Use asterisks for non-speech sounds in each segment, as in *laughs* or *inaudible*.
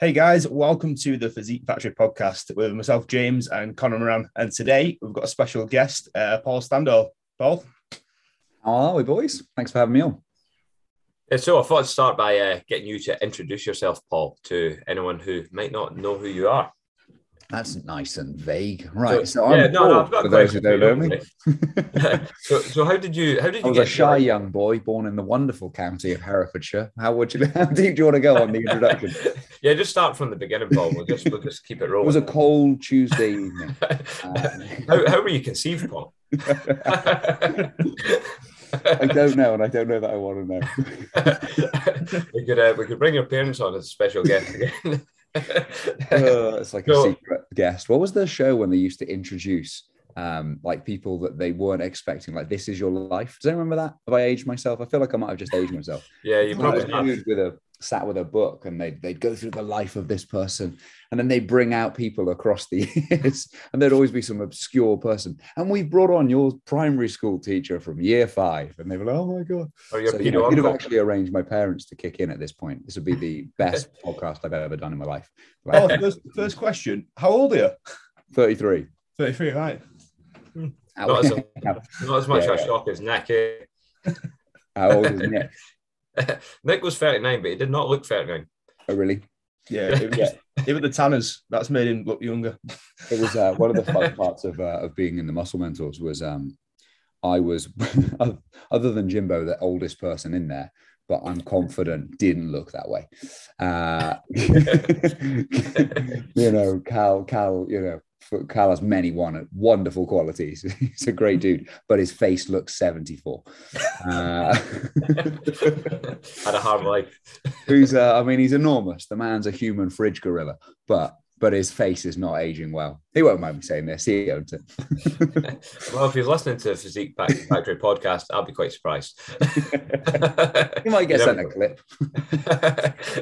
Hey guys, welcome to the Physique Factory podcast with myself, James, and Conor Moran. And today we've got a special guest, uh, Paul Standell. Paul, how are we, boys? Thanks for having me on. Yeah, so I thought I'd start by uh, getting you to introduce yourself, Paul, to anyone who might not know who you are. That's nice and vague, right? So, so yeah, I'm no, no, I've got for those who don't know me. *laughs* so, so how did you? How did you? I was a shy young boy born in the wonderful county of Herefordshire. How would you? *laughs* How deep do you want to go on the introduction? *laughs* yeah, just start from the beginning, Paul. We'll just we'll just keep it rolling. It was a cold Tuesday evening. Um, how, how were you conceived, Paul? I don't know, and I don't know that I want to know. we could uh, we could bring your parents on as a special guest again uh, *laughs* it's like a secret guest. What was the show when they used to introduce um, like people that they weren't expecting? Like, this is your life. Does anyone remember that? Have I aged myself? I feel like I might have just aged myself. yeah, you probably have. with a sat with a book and they'd, they'd go through the life of this person. And then they'd bring out people across the years *laughs* and there'd always be some obscure person. And we brought on your primary school teacher from year five. And they were like oh my god. Oh, so, you know, you'd have actually arranged my parents to kick in at this point. This would be the *laughs* best podcast i've ever done in my life. Oh, first, first question. How old are you? 33 33 right. Hmm. Not, as, *laughs* not as much yeah, a shock as Nick. How old is Nick? *laughs* Nick was 39, but he did not look 39. Oh, really? Yeah, *laughs* it yeah. even the tanners, that's made him look younger. It was uh, one of the fun *laughs* parts of, uh, of being in the Muscle Mentors was um, I was, other than Jimbo, the oldest person in there, but I'm confident didn't look that way. Uh, you know, Cal, Cal, you know, Cal has many one, wonderful qualities. *laughs* He's a great dude, but his face looks 74. Uh, *laughs* Had a hard life. who's, uh, I mean, he's enormous. The man's a human fridge gorilla, but but his face is not aging well. He won't mind me saying this. He owns it. *laughs* well, if he's listening to the Physique Factory podcast, I'll be quite surprised. *laughs* he might get sent a clip.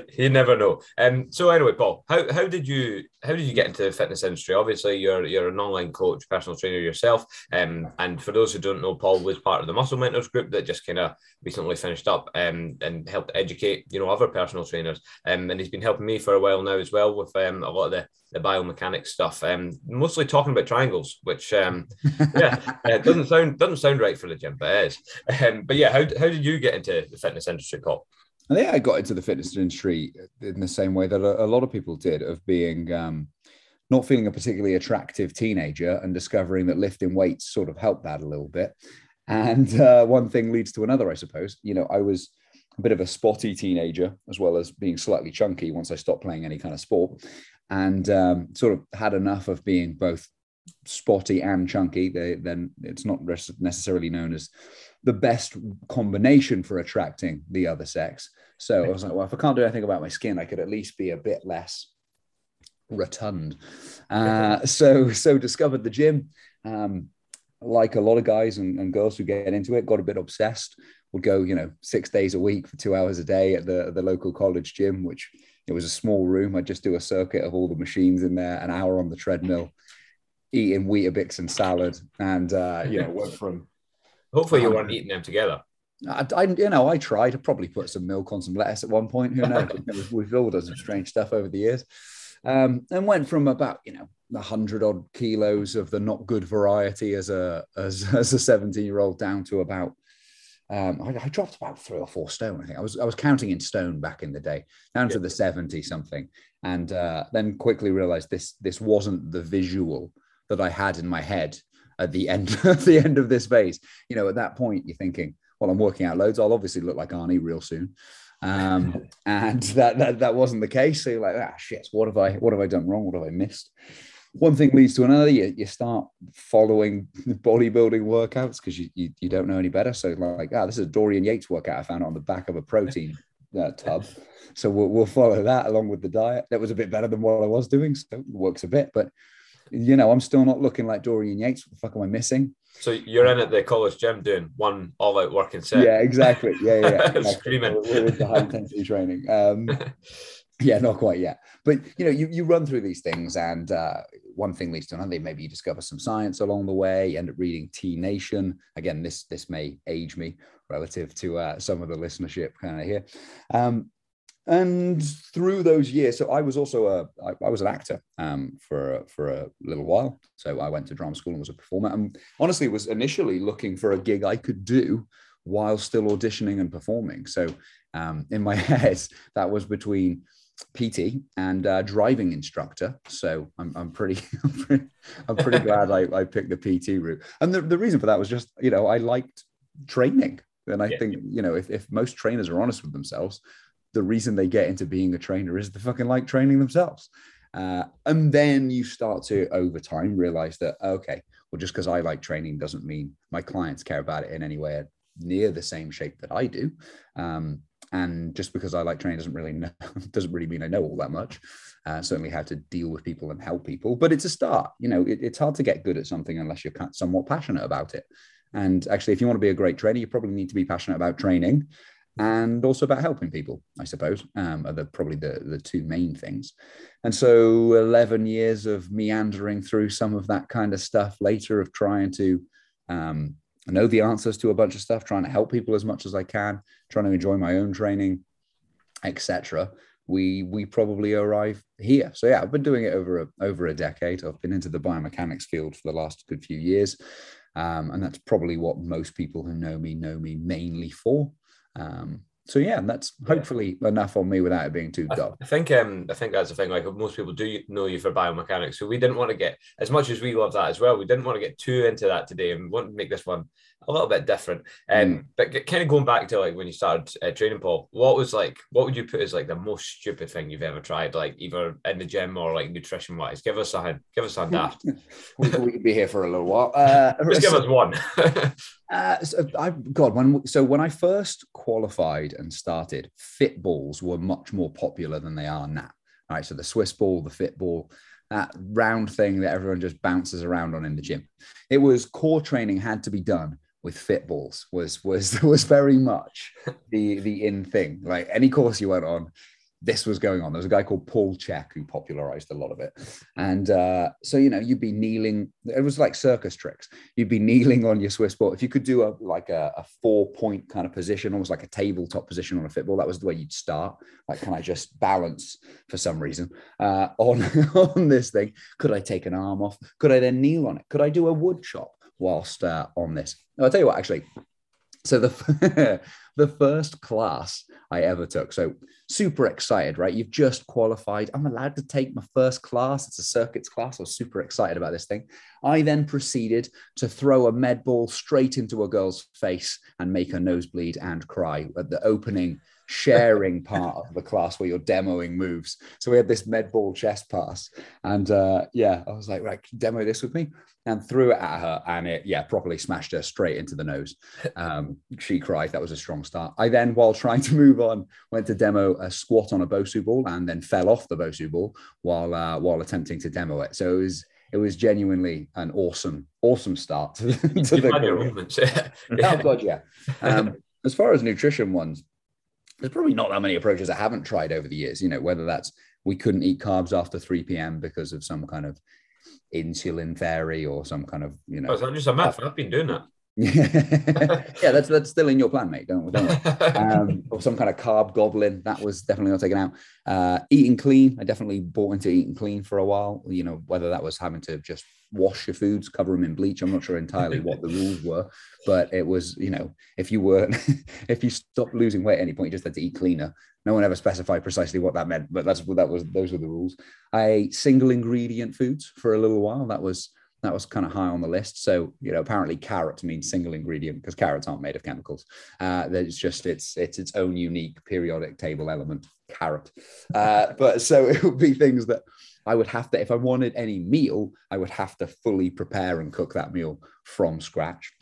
*laughs* you never know. Um, so anyway, Paul, how, how did you how did you get into the fitness industry? Obviously, you're you're an online coach, personal trainer yourself. Um, and for those who don't know, Paul was part of the Muscle Mentors group that just kind of recently finished up um, and helped educate you know other personal trainers. Um, and he's been helping me for a while now as well with um, a lot of the the biomechanics stuff. Um, mostly talking about triangles, which um, yeah, uh, doesn't sound doesn't sound right for the gym, but it is. Um, but yeah, how how did you get into the fitness industry, Paul? I think I got into the fitness industry in the same way that a, a lot of people did, of being um, not feeling a particularly attractive teenager and discovering that lifting weights sort of helped that a little bit. And uh, one thing leads to another, I suppose. You know, I was a bit of a spotty teenager as well as being slightly chunky once I stopped playing any kind of sport and um, sort of had enough of being both spotty and chunky. They, then it's not necessarily known as the best combination for attracting the other sex. So I was like, well, if I can't do anything about my skin, I could at least be a bit less rotund. Uh, *laughs* so so discovered the gym. Um, like a lot of guys and, and, girls who get into it, got a bit obsessed. Would go, you know, six days a week for two hours a day at the the local college gym, which it was a small room. I'd just do a circuit of all the machines in there, an hour on the treadmill, eating Weetabix and salad, and uh, you know, went from. Hopefully, you weren't eating them together. I, I, you know, I tried to probably put some milk on some lettuce at one point. Who knows? we've all done some strange stuff over the years, um, and went from about you know a hundred odd kilos of the not good variety as a as, *laughs* as a seventeen year old down to about um, I, I, dropped about three or four stone. I think I was I was counting in stone back in the day, down yeah. to the seventy something, and uh, then quickly realized this this wasn't the visual that I had in my head at the *laughs* end at the end of this phase. You know, at that point, you're thinking, well, I'm working out loads. I'll obviously look like Arnie real soon, um, *laughs* and that, that that wasn't the case. So you're like, ah, shit, what have I what have I done wrong? What have I missed? One thing leads to another. You, you start following the *laughs* bodybuilding workouts because you, you, you don't know any better. So like, ah, this is a Dorian Yates workout I found on the back of a protein uh, tub. So we'll, we'll follow that along with the diet. That was a bit better than what I was doing. So it works a bit, but you know, I'm still not looking like Dorian Yates. What the fuck am I missing? So you're in at the college gym doing one all-out working set. Yeah, exactly. Yeah, yeah. yeah. *laughs* Screaming. We're, we're high intensity training. Um, *laughs* yeah, not quite yet. But you know, you, you run through these things, and uh, one thing leads to another. Maybe you discover some science along the way. You end up reading T Nation. Again, this this may age me relative to uh, some of the listenership kind of here. Um, and through those years, so I was also a I, I was an actor um, for for a little while. So I went to drama school and was a performer. And honestly, was initially looking for a gig I could do while still auditioning and performing. So um, in my *laughs* head, that was between PT and uh, driving instructor. So I'm, I'm pretty, I'm *laughs* pretty, I'm pretty glad I, I picked the PT route. And the, the reason for that was just, you know, I liked training. And I yeah. think, you know, if, if most trainers are honest with themselves, the reason they get into being a trainer is they fucking like training themselves. Uh, and then you start to, over time, realize that, okay, well, just because I like training doesn't mean my clients care about it in any way near the same shape that I do. Um, and just because I like training doesn't really know, *laughs* doesn't really mean I know all that much. Uh, certainly how to deal with people and help people, but it's a start. You know, it, it's hard to get good at something unless you're somewhat passionate about it. And actually, if you want to be a great trainer, you probably need to be passionate about training and also about helping people, I suppose, um, are the, probably the, the two main things. And so 11 years of meandering through some of that kind of stuff later of trying to um, know the answers to a bunch of stuff, trying to help people as much as I can, trying to enjoy my own training, etc. We we probably arrive here. So yeah, I've been doing it over a, over a decade. I've been into the biomechanics field for the last good few years. Um, and that's probably what most people who know me know me mainly for. Um, so yeah, and that's hopefully enough on me without it being too dull. I think um, I think that's the thing. Like most people do know you for biomechanics, so we didn't want to get as much as we love that as well. We didn't want to get too into that today, and we want to make this one a little bit different. Um, mm. But kind of going back to like when you started uh, training, Paul, what was like, what would you put as like the most stupid thing you've ever tried, like either in the gym or like nutrition wise? Give us a give us a *laughs* daft. we, we could be here for a little while. *laughs* Uh, Just give us one. *laughs* uh, so I God, when so when I first qualified and started, fit balls were much more popular than they are now. Right, so the Swiss ball, the fit ball, that round thing that everyone just bounces around on in the gym. It was core training had to be done with fit balls was was *laughs* was very much the the in thing. Like any course you went on, this was going on. There was a guy called Paul Chek who popularized a lot of it. And uh, so, you know, you'd be kneeling. It was like circus tricks. You'd be *laughs* kneeling on your Swiss ball. If you could do a like a, a four point kind of position, almost like a tabletop position on a football, that was the way you'd start. Like, can I just balance for some reason uh, on, *laughs* on this thing? Could I take an arm off? Could I then kneel on it? Could I do a wood chop whilst uh, on this? I'll tell you what, actually, so the *laughs* the first class I ever took. So super excited, right? You've just qualified. I'm allowed to take my first class. It's a circuits class. I was super excited about this thing. I then proceeded to throw a med ball straight into a girl's face and make her nosebleed and cry at the opening sharing part of the class where you're demoing moves. So we had this med ball chest pass, and uh, yeah, I was like, right, demo this with me, and threw it at her, and it yeah properly smashed her straight into the nose. *laughs* Um, she cried. That was a strong start. I then, while trying to move on, went to demo a squat on a Bosu ball, and then fell off the Bosu ball while uh, while attempting to demo it. So it was it was genuinely an awesome, awesome start to, *laughs* to the your moments. *laughs* oh god, yeah. Um, as far as nutrition ones, there's probably not that many approaches I haven't tried over the years. You know, whether that's we couldn't eat carbs after 3 p.m. because of some kind of insulin theory or some kind of, you know. Oh, that just a myth? I've been doing that. *laughs* yeah, that's that's still in your plan, mate. Don't, don't *laughs* um, or some kind of carb goblin that was definitely not taken out. Uh, eating clean, I definitely bought into eating clean for a while. You know, whether that was having to just wash your foods, cover them in bleach. I'm not sure entirely what the rules *laughs* were, but it was, you know, if you were, *laughs* if you stopped losing weight at any point, you just had to eat cleaner. No one ever specified precisely what that meant, but that's what that was. Those were the rules. I ate single ingredient foods for a little while. That was that was kind of high on the list. So you know, apparently carrot means single ingredient because carrots aren't made of chemicals. Uh, it's just it's it's its own unique periodic table element. Carrot, uh, but so *laughs* it would be things that I would have to, if I wanted any meal, I would have to fully prepare and cook that meal from scratch.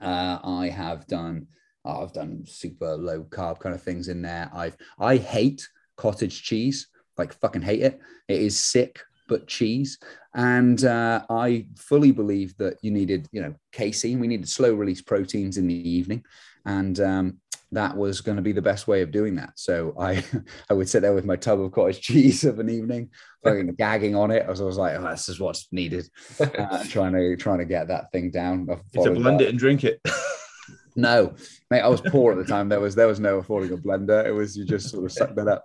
Uh, I have done, oh, I've done super low carb kind of things in there. I've, I hate cottage cheese, like fucking hate it. It is sick, but cheese. And uh, I fully believe that you needed, you know, casein. We needed slow release proteins in the evening, and um, that was going to be the best way of doing that. So I, *laughs* I would sit there with my tub of cottage *laughs* cheese of an evening, fucking gagging on it. I was, I was like, oh, this is what's needed. *laughs* Uh, trying to trying to get that thing down. To blend that. it and drink it. No, mate, I was poor at the time. There was there was no affording a blender. It was you just sort of suck that up.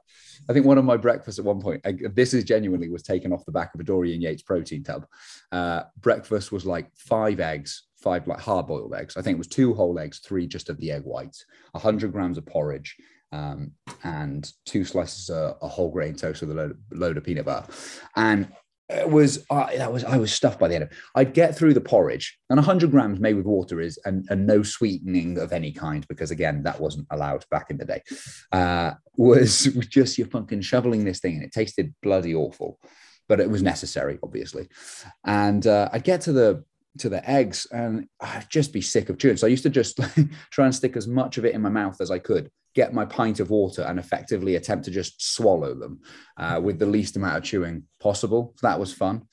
I think one of my breakfasts at one point, I, this is genuinely was taken off the back of a Dorian Yates protein tub. Uh, breakfast was like five eggs, five like hard boiled eggs. I think it was two whole eggs, three just of the egg whites, 100 grams of porridge, um, and two slices of a whole grain toast with a load, load of peanut butter. And it was I that was I was stuffed by the end of it. I'd get through the porridge, and 100 grams made with water is and, and no sweetening of any kind because again that wasn't allowed back in the day. Uh, was *laughs* just you're fucking shoveling this thing, and it tasted bloody awful, but it was necessary, obviously. And uh, I'd get to the to the eggs, and I'd just be sick of chewing. So I used to just *laughs* try and stick as much of it in my mouth as I could get my pint of water and effectively attempt to just swallow them uh, with the least amount of chewing possible. So that was fun.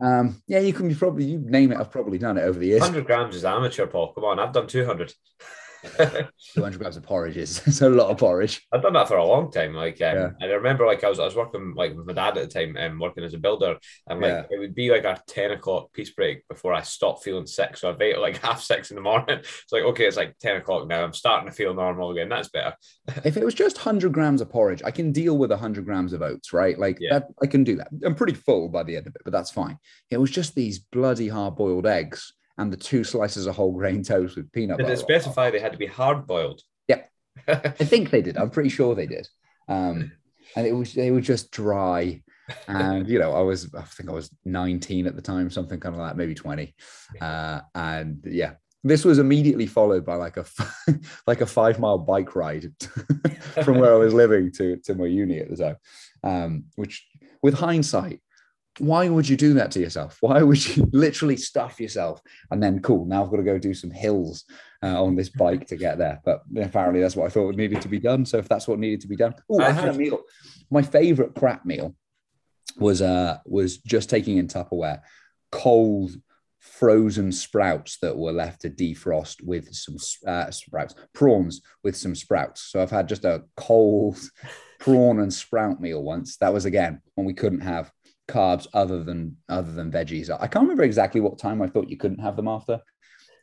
Um, yeah, you can probably you name it. I've probably done it over the years. Hundred grams is amateur, Paul. Come on, I've done two hundred. *laughs* 200 grams of porridge is *laughs* it's a lot of porridge. I've done that for a long time. Like, um, yeah. and I remember, like, I was I was working like with my dad at the time, and um, working as a builder, and like yeah. it would be like a ten o'clock piece break before I stopped feeling sick. So I'd wait like *laughs* half six in the morning. It's like okay, it's like ten o'clock now. I'm starting to feel normal again. That's better. if it was just hundred grams of porridge, I can deal with hundred grams of oats, right? Like yeah. that, I can do that. I'm pretty full by the end of it, but that's fine. It was just these bloody hard boiled eggs and the two slices of whole grain toast with peanut did butter. Did it specify they had to be hard boiled? Yep. *laughs* I think they did. I'm pretty sure they did. Um, and it was they were just dry. And you know, I was I think I was 19 at the time, something kind of like that, maybe 20. Uh, and yeah, this was immediately followed by like a *laughs* like a five mile bike ride *laughs* from where I was living to to my uni at the time, um, which with hindsight why would you do that to yourself? Why would you *laughs* literally stuff yourself and then cool? Now I've got to go do some hills uh, on this bike to get there. But apparently that's what I thought needed to be done. So if that's what needed to be done, oh, I had a meal. My favorite crap meal was uh was just taking in Tupperware cold frozen sprouts that were left to defrost with some uh, sprouts, prawns with some sprouts. So I've had just a cold *laughs* prawn and sprout meal once. That was again when we couldn't have carbs other than other than veggies. I can't remember exactly what time I thought you couldn't have them after.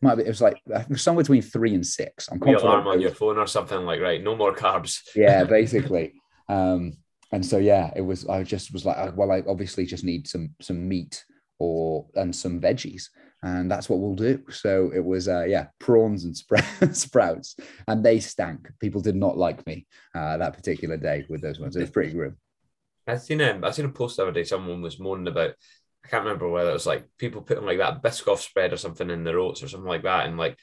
Might be, it was like somewhere between three and six. I'm confident. alarm on your phone or something like right, no more carbs. yeah, *laughs* basically. Um, and so yeah, it was. I just was like, well, I obviously just need some some meat or and some veggies, and that's what we'll do. So it was, uh, yeah, prawns and *laughs* sprouts, and they stank. People did not like me uh, that particular day with those ones. It was pretty grim. I seen um, I seen a post the other day. Someone was moaning about. I can't remember whether it was like people putting like that Biscoff spread or something in their oats or something like that, and like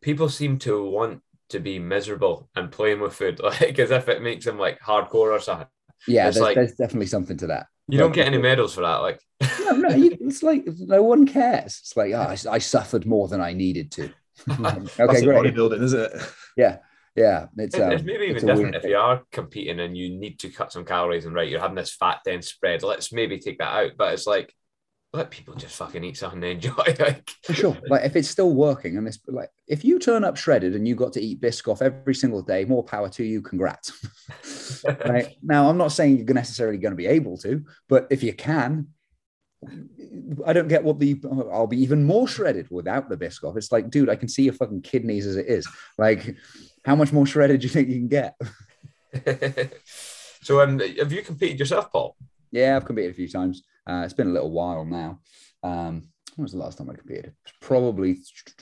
people seem to want to be miserable and playing with food, *laughs* like as if it makes them like hardcore or something. Yeah, there's, like, there's, definitely something to that. You don't get any medals for that, like. no, no, *laughs* it's like no one cares. It's like oh, I, I suffered more than I needed to. *laughs* okay, great. Bodybuilding, is it? Yeah, yeah, it's, um, it's maybe even different if you are competing and you need to cut some calories and right, you're having this fat dense spread. Let's maybe take that out, but it's like let people just fucking eat something they enjoy. *laughs* like for sure, like if it's still working and this, like if you turn up shredded and you got to eat Biscoff every single day, more power to you. Congrats. *laughs* right now, I'm not saying you're necessarily going to be able to, but if you can, I don't get what the I'll be even more shredded without the Biscoff. It's like, dude, I can see your fucking kidneys as it is. Like, how much more shredded do you think you can get? *laughs* so, um, have you competed yourself, Paul? Yeah, I've competed a few times. Uh, it's been a little while now. Um, when was the last time I competed? Probably,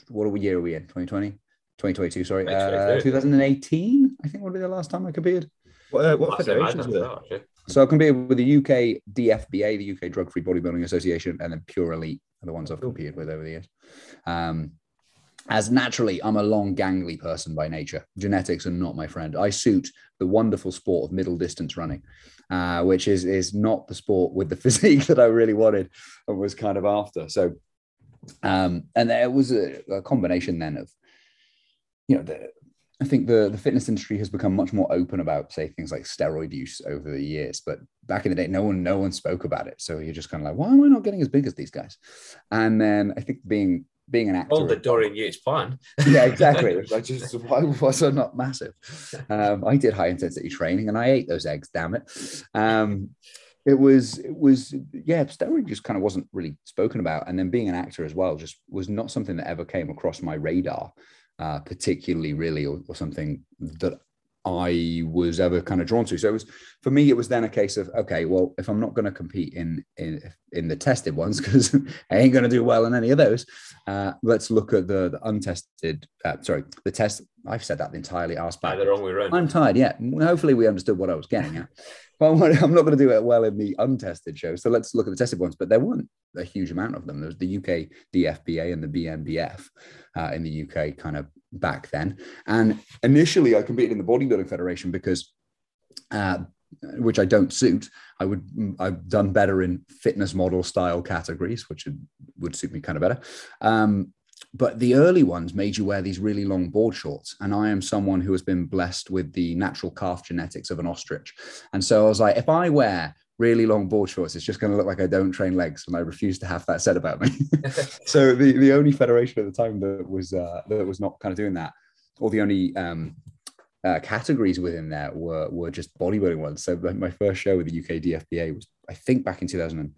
what year are we in? 2020? 2022, sorry. Uh, 2018, I think would be the last time I competed. What, uh, what federations were there? So I competed with the UK DFBA, the UK Drug Free Bodybuilding Association, and then Pure Elite are the ones I've competed with over the years. Um, as naturally, I'm a long, gangly person by nature. Genetics are not my friend. I suit the wonderful sport of middle distance running, uh, which is is not the sport with the *laughs* physique that I really wanted and was kind of after. So, um, and there was a, a combination then of, you know, the, I think the, the fitness industry has become much more open about, say, things like steroid use over the years. But back in the day, no one no one spoke about it. So you're just kind of like, why am I not getting as big as these guys? And then I think being being an actor. Oh, the Dorian Yates plan. *laughs* yeah, exactly. *laughs* I just why was I not massive? Um, I did high intensity training and I ate those eggs. Damn it. Um, it was it was yeah steroid just kind of wasn't really spoken about and then being an actor as well just was not something that ever came across my radar uh, particularly, really, or, or something that I was ever kind of drawn to. So it was for me, it was then a case of okay, well, if I'm not going to compete in in in the tested ones *laughs* because I ain't going to do well in any of those, uh, let's look at the, the untested. Uh, sorry, the test. I've said that entirely. Asked back. the wrong way around. I'm tired. Yeah. Hopefully, we understood what I was getting at. But I'm not going to do it well in the untested show. So let's look at the tested ones. But there weren't a huge amount of them. There was the UK DFBA and the BNBF uh, in the UK kind of back then. And initially, I competed in the Bodybuilding Federation because, uh, which I don't suit. I would I've done better in fitness model style categories, which would, suit me kind of better. Um, but the early ones made you wear these really long board shorts. And I am someone who has been blessed with the natural calf genetics of an ostrich. And so I was like, if I wear really long board shorts, it's just going to look like I don't train legs, and I refuse to have that said about me. *laughs* *laughs* so the, the only federation at the time that was uh, that was not kind of doing that, or the only um, uh, categories within there were were just bodybuilding ones. So my first show with the UK DFBA was, I think, back in 2000. And,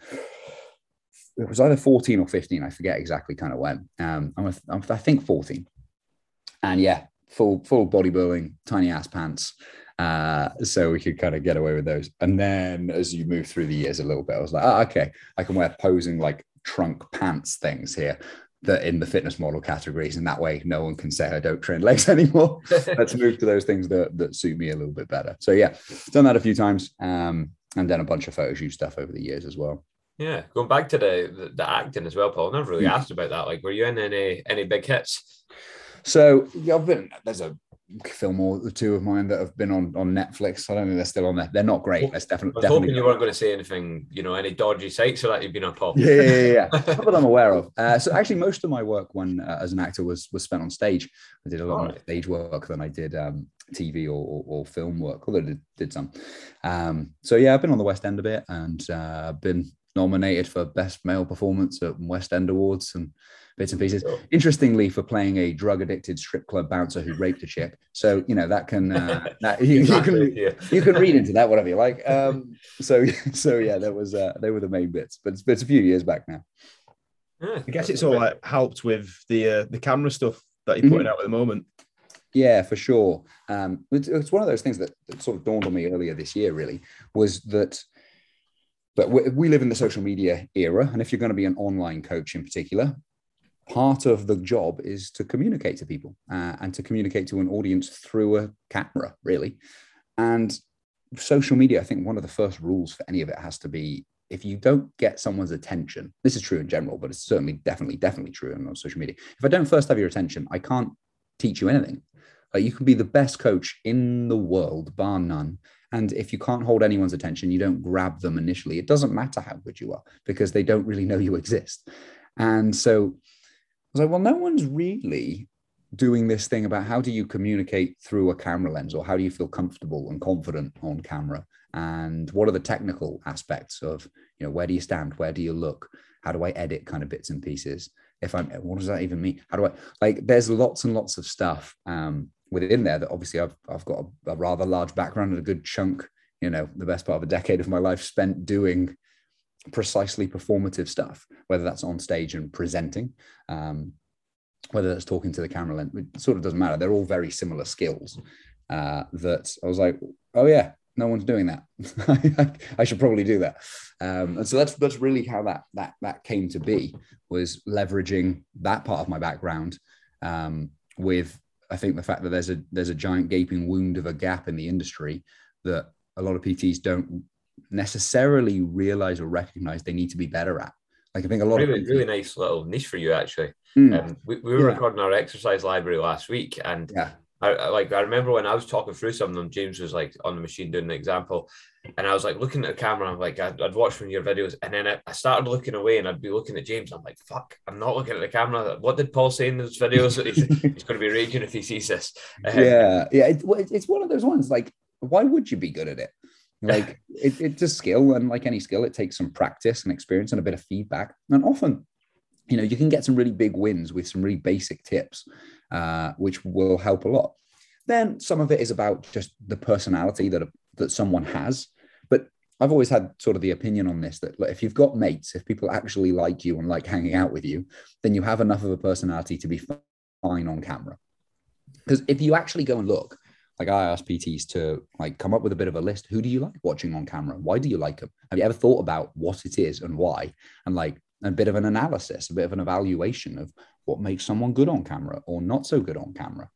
it was either 14 or 15. I forget exactly kind of when. Um, I'm, a, I'm I think 14. And yeah, full full bodybuilding, tiny ass pants. Uh, so we could kind of get away with those. And then as you move through the years a little bit, I was like, oh, okay, I can wear posing like trunk pants things here that in the fitness model categories. And that way no one can say I don't train legs *laughs* anymore. *laughs* Let's move to those things that, that suit me a little bit better. So yeah, done that a few times. Um, and then a bunch of photo shoot stuff over the years as well. Yeah, going back to the, the, the acting as well, Paul. I never really mm. asked about that. Like, were you in any any big hits? So yeah, I've been. There's a film or the two of mine that have been on on Netflix. I don't think they're still on there. They're not great. That's definitely. I was definitely hoping you weren't going to say anything. You know, any dodgy sites or that you've been on, Paul. Yeah, yeah, yeah. yeah. *laughs* that I'm aware of. Uh, so actually, most of my work when uh, as an actor was was spent on stage. I did a lot of stage work than I did um, TV or, or, or, film work, although I did, did some. Um, so yeah, I've been on the West End a bit and uh, been nominated for best male performance at West End Awards and bits and pieces. Sure. Interestingly, for playing a drug addicted strip club bouncer who raped a chick. So you know that can uh, *laughs* that, you, exactly, you, can yeah. you can read into that whatever you like. *laughs* Um, so so yeah, that was uh, they were the main bits, but it's, it's a few years back now. I guess it's all like helped with the uh, the camera stuff that you're putting mm-hmm. out at the moment. Yeah, for sure. Um, it's, it's, one of those things that, that, sort of dawned on me earlier this year. Really, was that but we live in the social media era, and if you're going to be an online coach in particular, part of the job is to communicate to people uh, and to communicate to an audience through a camera, really. And social media, I think one of the first rules for any of it has to be if you don't get someone's attention, this is true in general, but it's certainly definitely, definitely true on social media. If I don't first have your attention, I can't teach you anything. Like you can be the best coach in the world, bar none. And if you can't hold anyone's attention, you don't grab them initially. It doesn't matter how good you are because they don't really know you exist. And so I was like, well, no one's really doing this thing about how do you communicate through a camera lens or how do you feel comfortable and confident on camera and what are the technical aspects of you know where do you stand where do you look how do i edit kind of bits and pieces if i'm what does that even mean how do i like there's lots and lots of stuff um, within there that obviously i've, I've got a, a rather large background and a good chunk you know the best part of a decade of my life spent doing precisely performative stuff, whether that's on stage and presenting, um, whether that's talking to the camera lens, it sort of doesn't matter. They're all very similar skills. Uh, that I was like, oh yeah, no one's doing that. *laughs* I should probably do that. Um, and so that's that's really how that that that came to be was leveraging that part of my background um, with I think the fact that there's a there's a giant gaping wound of a gap in the industry that a lot of PTs don't necessarily realize or recognize they need to be better at. Like I think a lot really, of really nice little niche for you actually. Mm. Um, we, we, were yeah. recording our exercise library last week, and yeah. I, like I remember when I was talking through some of them, James was like on the machine doing the example, and I was like looking at the camera. I'm like, I'd, I'd watch from your videos, and then I, I, started looking away, and I'd be looking at James. I'm like, fuck, I'm not looking at the camera. What did Paul say in those videos? he's, *laughs* he's going to be raging if he sees this. Um, yeah, yeah, it, it's one of those ones. Like, why would you be good at it? *laughs* Like it, it's a skill, and like any skill, it takes some practice and experience and a bit of feedback. And often, you know, you can get some really big wins with some really basic tips, uh, which will help a lot. Then some of it is about just the personality that that someone has. But I've always had sort of the opinion on this that if you've got mates, if people actually like you and like hanging out with you, then you have enough of a personality to be fine on camera. Because if you actually go and look, like I ask PTs to like come up with a bit of a list. Who do you like watching on camera? Why do you like them? Have you ever thought about what it is and why? And like a bit of an analysis, a bit of an evaluation of what makes someone good on camera or not so good on camera.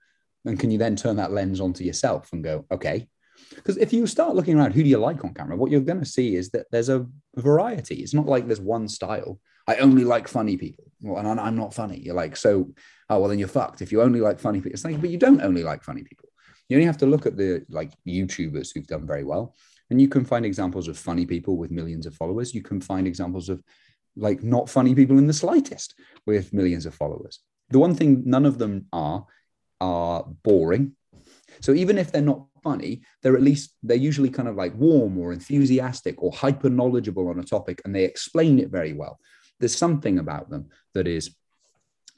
And can you then turn that lens onto yourself and go, okay? Because if you start looking around, who do you like on camera? What you're going to see is that there's a variety. It's not like there's one style. I only like funny people. Well, and I'm not funny. You're like, so, oh, well, then you're fucked. If you only like funny people, it's like, but you don't only like funny people. You only have to look at the like YouTubers who've done very well. And you can find examples of funny people with millions of followers. You can find examples of like not funny people in the slightest with millions of followers. The one thing none of them are are boring. So even if they're not funny, they're at least they're usually kind of like warm or enthusiastic or hyper knowledgeable on a topic and they explain it very well. There's something about them that is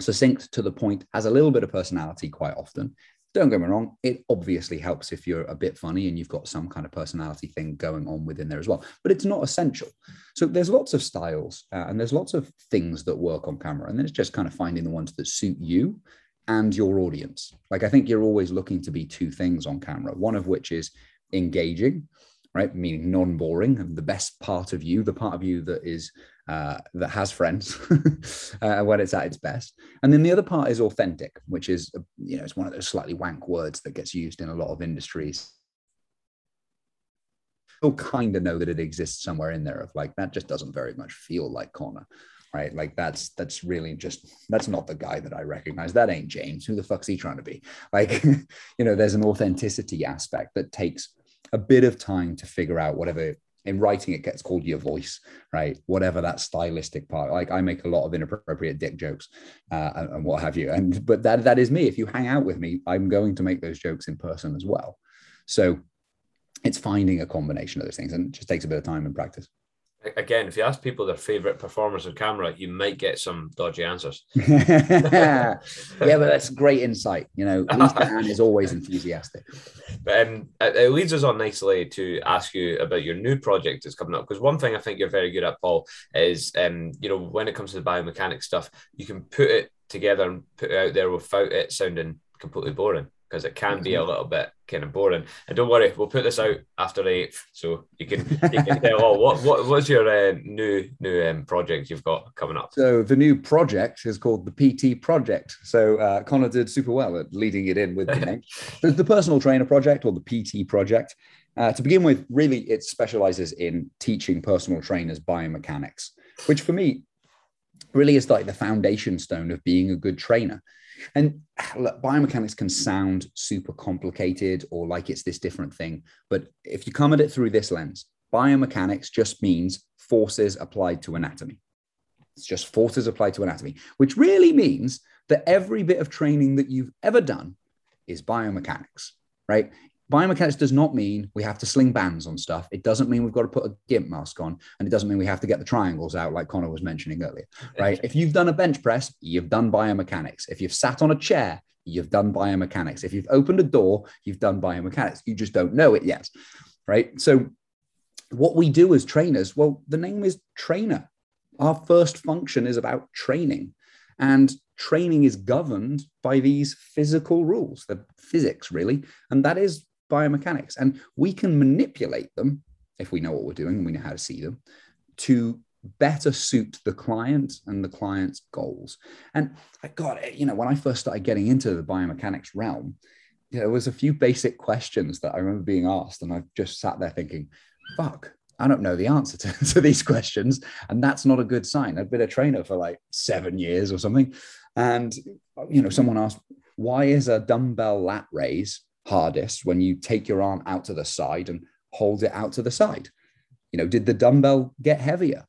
succinct to the point, has a little bit of personality quite often, don't get me wrong, it obviously helps if you're a bit funny and you've got some kind of personality thing going on within there as well, but it's not essential. So there's lots of styles uh, and there's lots of things that work on camera. And then it's just kind of finding the ones that suit you and your audience. Like I think you're always looking to be two things on camera, one of which is engaging, right? Meaning non boring and the best part of you, the part of you that is uh, that has friends *laughs* uh, when it's at its best. And then the other part is authentic, which is, you know, it's one of those slightly wank words that gets used in a lot of industries. You'll kind of know that it exists somewhere in there of like, that just doesn't very much feel like Connor, right? Like that's, that's really just, that's not the guy that I recognize. That ain't James. Who the fuck's he trying to be? Like, *laughs* you know, there's an authenticity aspect that takes a bit of time to figure out whatever in writing it gets called your voice right? Whatever that stylistic part like i make a lot of inappropriate dick jokes uh, and, and, what have you. And but that that is me. If you hang out with me i'm going to make those jokes in person as well. So it's finding a combination of those things and it just takes a bit of time and practice again, if you ask people their favorite performers on camera, you might get some dodgy answers. *laughs* *laughs* yeah, but that's great insight. You know, Lisa Ann is always enthusiastic. But um, it leads us on nicely to ask you about your new project that's coming up. Because one thing I think you're very good at, Paul, is um, you know, when it comes to the biomechanics stuff, you can put it together and put it out there without it sounding completely boring because it can be a little bit kind of boring. And don't worry, we'll put this out after the eighth, so you can you can tell. Oh, what what what's your uh, new new um, project you've got coming up? So the new project is called the PT Project. So uh, Connor did super well at leading it in with the name. *laughs* There's the personal trainer project or the PT project. Uh, to begin with, really, it specializes in teaching personal trainers biomechanics, which for me really is like the foundation stone of being a good trainer. And ah, look, biomechanics can sound super complicated or like it's this different thing. But if you come at it through this lens, biomechanics just means forces applied to anatomy. It's just forces applied to anatomy, which really means that every bit of training that you've ever done is biomechanics, right? Biomechanics does not mean we have to sling bands on stuff. It doesn't mean we've got to put a GIMP mask on, and it doesn't mean we have to get the triangles out, like Connor was mentioning earlier, right? if you've done a bench press, you've done biomechanics. If you've sat on a chair, you've done biomechanics. If you've opened a door, you've done biomechanics. You just don't know it yet, right? So, what we do as trainers, well, the name is trainer. Our first function is about training. And training is governed by these physical rules, the physics, really. And that is biomechanics. And we can manipulate them if we know what we're doing and we know how to see them to better suit the client and the client's goals. And I got it, you know, when I first started getting into the biomechanics realm, there was a few basic questions that I remember being asked, and I just sat there thinking, fuck, I don't know the answer to, *laughs* to these questions. And that's not a good sign. I've been a trainer for like seven years or something. And, you know, someone asked, why is a dumbbell lat raise hardest when you take your arm out to the side and hold it out to the side. You know, did the dumbbell get heavier?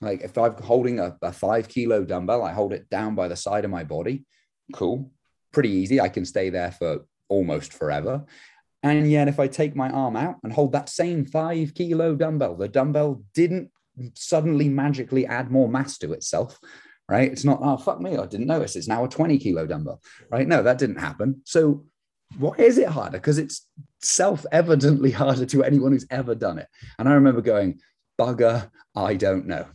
Like if I'm holding a, a five kilo dumbbell, I hold it down by the side of my body. Cool. Pretty easy. I can stay there for almost forever. And yet, if I take my arm out and hold that same five kilo dumbbell, the dumbbell didn't suddenly magically add more mass to itself, right? It's not, oh, fuck me, I didn't notice. It's now a 20 kilo dumbbell, right? No, that didn't happen. So why is it harder? Because it's self evidently *laughs* harder to anyone who's ever done it. And I remember going, bugger, I don't know.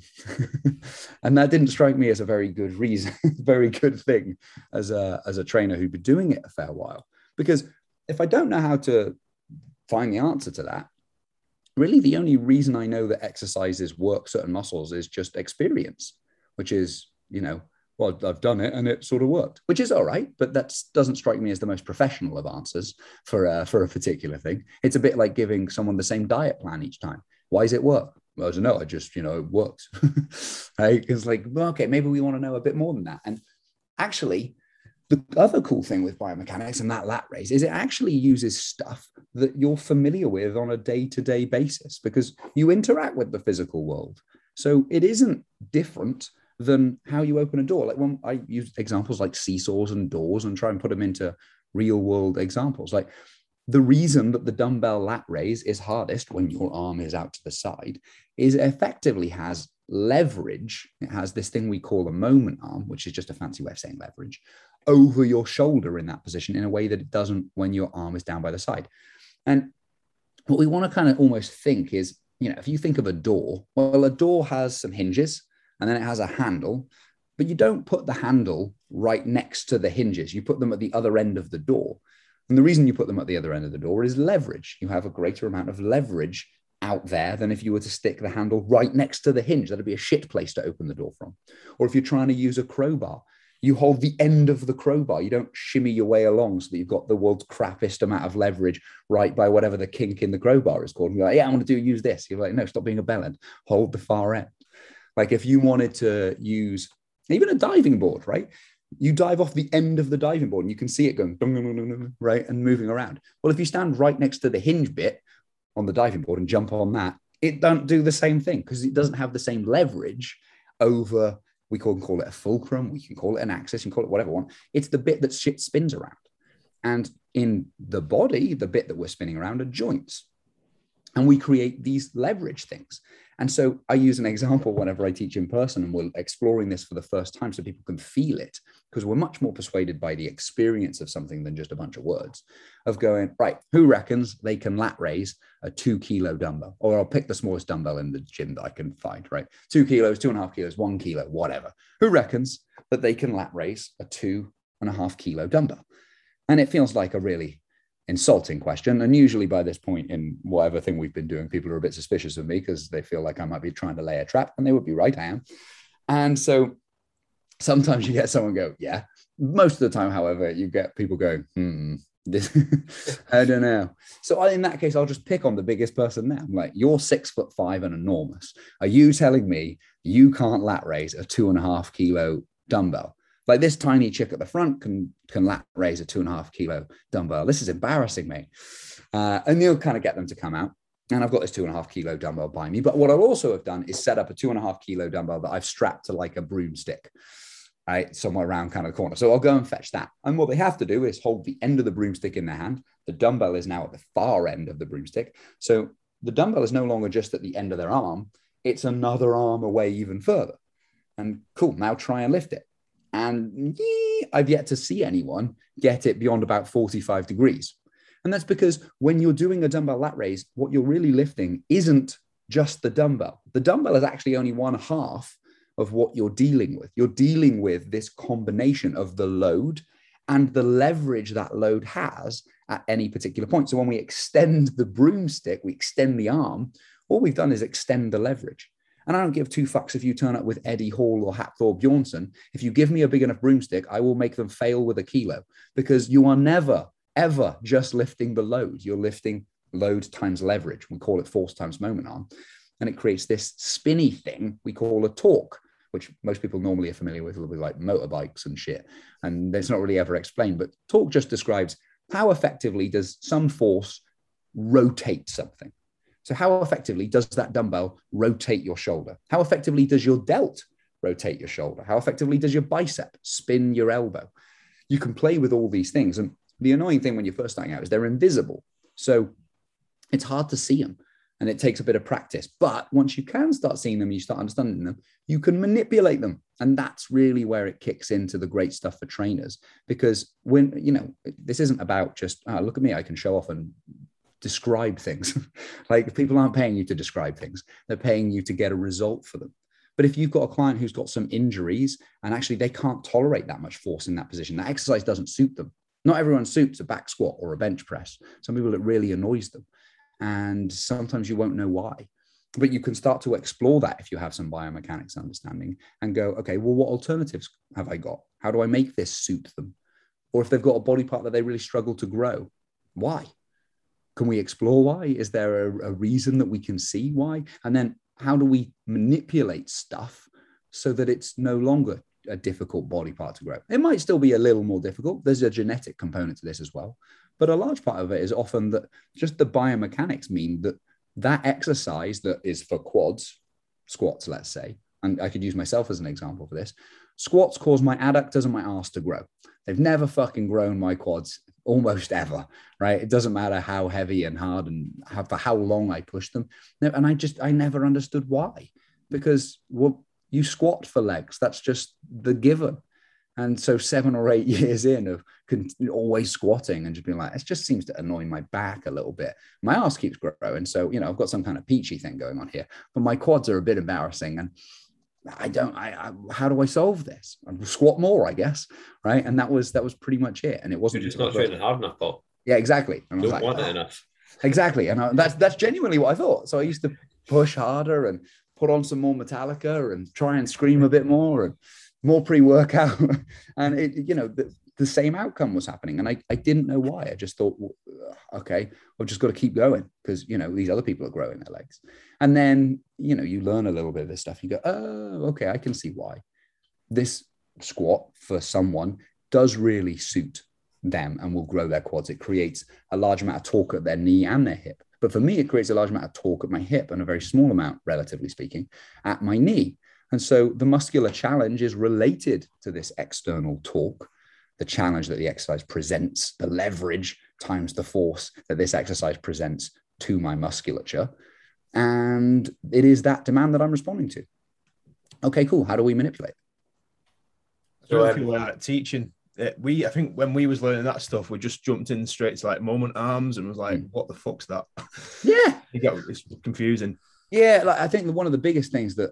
*laughs* and that didn't strike me as a very good reason, *laughs* very good thing as a, as a trainer who'd been doing it a fair while. Because if I don't know how to find the answer to that, really the only reason I know that exercises work certain muscles is just experience, which is, you know, well, I've done it and it sort of worked, which is all right, but that doesn't strike me as the most professional of answers for uh, for a particular thing. It's a bit like giving someone the same diet plan each time. Why does it work? Well, I don't know. I just, you know, it works. *laughs* right? It's like, well, okay, maybe we want to know a bit more than that. And actually, the other cool thing with biomechanics and that lat raise is it actually uses stuff that you're familiar with on a day-to-day basis because you interact with the physical world. So it isn't different than how you open a door. Like when I use examples like seesaws and doors and try and put them into real world examples. Like the reason that the dumbbell lat raise is hardest when your arm is out to the side is effectively has leverage. It has this thing we call a moment arm, which is just a fancy way of saying leverage, over your shoulder in that position in a way that it doesn't when your arm is down by the side. And what we want to kind of almost think is, you know, if you think of a door, well, a door has some hinges and then it has a handle, but you don't put the handle right next to the hinges. You put them at the other end of the door. And the reason you put them at the other end of the door is leverage. You have a greater amount of leverage out there than if you were to stick the handle right next to the hinge. That'd be a shit place to open the door from. Or if you're trying to use a crowbar, you hold the end of the crowbar. You don't shimmy your way along so that you've got the world's crappiest amount of leverage right by whatever the kink in the crowbar is called. And you're like, yeah, I want to do use this. You're like, no, stop being a bellend. Hold the far end. Like if you wanted to use even a diving board, right? You dive off the end of the diving board and you can see it going right and moving around. Well, if you stand right next to the hinge bit on the diving board and jump on that, it don't do the same thing because it doesn't have the same leverage over. We can call it a fulcrum, we can call it an axis, you can call it whatever one. It's the bit that shit spins around. And in the body, the bit that we're spinning around are joints. And we create these leverage things. And so I use an example whenever I teach in person, and we're exploring this for the first time so people can feel it, because we're much more persuaded by the experience of something than just a bunch of words. Of going, right, who reckons they can lat raise a two kilo dumbbell? Or I'll pick the smallest dumbbell in the gym that I can find, right? Two kilos, two and a half kilos, one kilo, whatever. Who reckons that they can lat raise a two and a half kilo dumbbell? And it feels like a really insulting question. And usually by this point in whatever thing we've been doing, people are a bit suspicious of me because they feel like I might be trying to lay a trap, and they would be right, I am. And so sometimes you get someone go, yeah. Most of the time, however, you get people going, hmm, this, *laughs* I don't know. So in that case, I'll just pick on the biggest person there. I'm like, you're six foot five and enormous. Are you telling me you can't lat raise a two and a half kilo dumbbell? Like this tiny chick at the front can can lat raise a two and a half kilo dumbbell. This is embarrassing, mate. Uh, and you'll kind of get them to come out. And I've got this two and a half kilo dumbbell by me. But what I'll also have done is set up a two and a half kilo dumbbell that I've strapped to like a broomstick, right? Somewhere around kind of the corner. So I'll go and fetch that. And what they have to do is hold the end of the broomstick in their hand. The dumbbell is now at the far end of the broomstick. So the dumbbell is no longer just at the end of their arm, it's another arm away even further. And cool, now try and lift it. And I've yet to see anyone get it beyond about 45 degrees. And that's because when you're doing a dumbbell lat raise, what you're really lifting isn't just the dumbbell. The dumbbell is actually only one half of what you're dealing with. You're dealing with this combination of the load and the leverage that load has at any particular point. So when we extend the broomstick, we extend the arm, all we've done is extend the leverage. And I don't give two fucks if you turn up with Eddie Hall or Hafthor Bjornsson. If you give me a big enough broomstick, I will make them fail with a kilo because you are never, ever just lifting the load. You're lifting load times leverage. We call it force times moment arm. And it creates this spinny thing we call a torque, which most people normally are familiar with, a little bit like motorbikes and shit. And it's not really ever explained, but torque just describes how effectively does some force rotate something. So, how effectively does that dumbbell rotate your shoulder? How effectively does your delt rotate your shoulder? How effectively does your bicep spin your elbow? You can play with all these things. And the annoying thing when you're first starting out is they're invisible. So, it's hard to see them and it takes a bit of practice. But once you can start seeing them, you start understanding them, you can manipulate them. And that's really where it kicks into the great stuff for trainers. Because when, you know, this isn't about just, oh, look at me, I can show off and describe things. *laughs* like people aren't paying you to describe things, they're paying you to get a result for them. But if you've got a client who's got some injuries and actually they can't tolerate that much force in that position, that exercise doesn't suit them. Not everyone suits a back squat or a bench press. Some people it really annoys them. And sometimes you won't know why. But you can start to explore that if you have some biomechanics understanding and go, okay, well, what alternatives have I got? How do I make this suit them? Or if they've got a body part that they really struggle to grow, why? Can we explore why? Is there a, a reason that we can see why? And then how do we manipulate stuff so that it's no longer a difficult body part to grow? It might still be a little more difficult. There's a genetic component to this as well. But a large part of it is often that just the biomechanics mean that that exercise that is for quads, squats, let's say, and I could use myself as an example for this. Squats cause my adductors and my arse to grow. They've never fucking grown my quads almost ever, right? It doesn't matter how heavy and hard and how, for how long I push them. And I just, I never understood why. Because, well, you squat for legs. That's just the given. And so seven or eight *laughs* years in of always squatting and just being like, it just seems to annoy my back a little bit. My ass keeps growing. So, you know, I've got some kind of peachy thing going on here, but my quads are a bit embarrassing. And I don't, I, I how do I solve this? I squat more, I guess. Right. And that was, that was pretty much it. And it wasn't You're just not training hard enough, Paul. Yeah, exactly. And don't I was like, want it oh. enough. Exactly. And I, that's, that's genuinely what I thought. So I used to push harder and put on some more Metallica and try and scream a bit more and more pre-workout *laughs* and it you know the, the same outcome was happening. And I, I didn't know why. I just thought well, uh, okay i've just got to keep going because you know these other people are growing their legs. And then you know you learn a little bit of this stuff. You go oh okay i can see why. This squat for someone does really suit them and will grow their quads. It creates a large amount of torque at their knee and their hip. But for me it creates a large amount of torque at my hip and a very small amount relatively speaking at my knee. And so the muscular challenge is related to this external torque, the challenge that the exercise presents, the leverage times the force that this exercise presents to my musculature. And it is that demand that I'm responding to. Okay, cool. How do we manipulate? So if you were teaching, uh, we I think when we was learning that stuff, we just jumped in straight to like moment arms and was like, mm. "What the fuck's that?" *laughs* Yeah, you get it's confusing. Yeah, like I think one of the biggest things that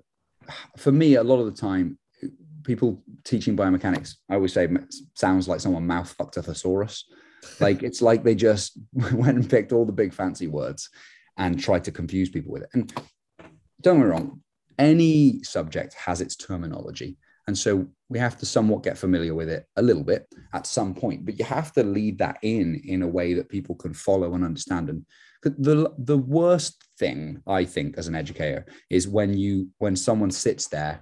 for me, a lot of the time, people teaching biomechanics, I always say, sounds like someone mouth fucked a thesaurus. Like it's like they just *laughs* went and picked all the big fancy words and tried to confuse people with it. And don't get me wrong, any subject has its terminology. And so we have to somewhat get familiar with it a little bit at some point, but you have to lead that in in a way that people can follow and understand. And the the worst thing I think as an educator is when you when someone sits there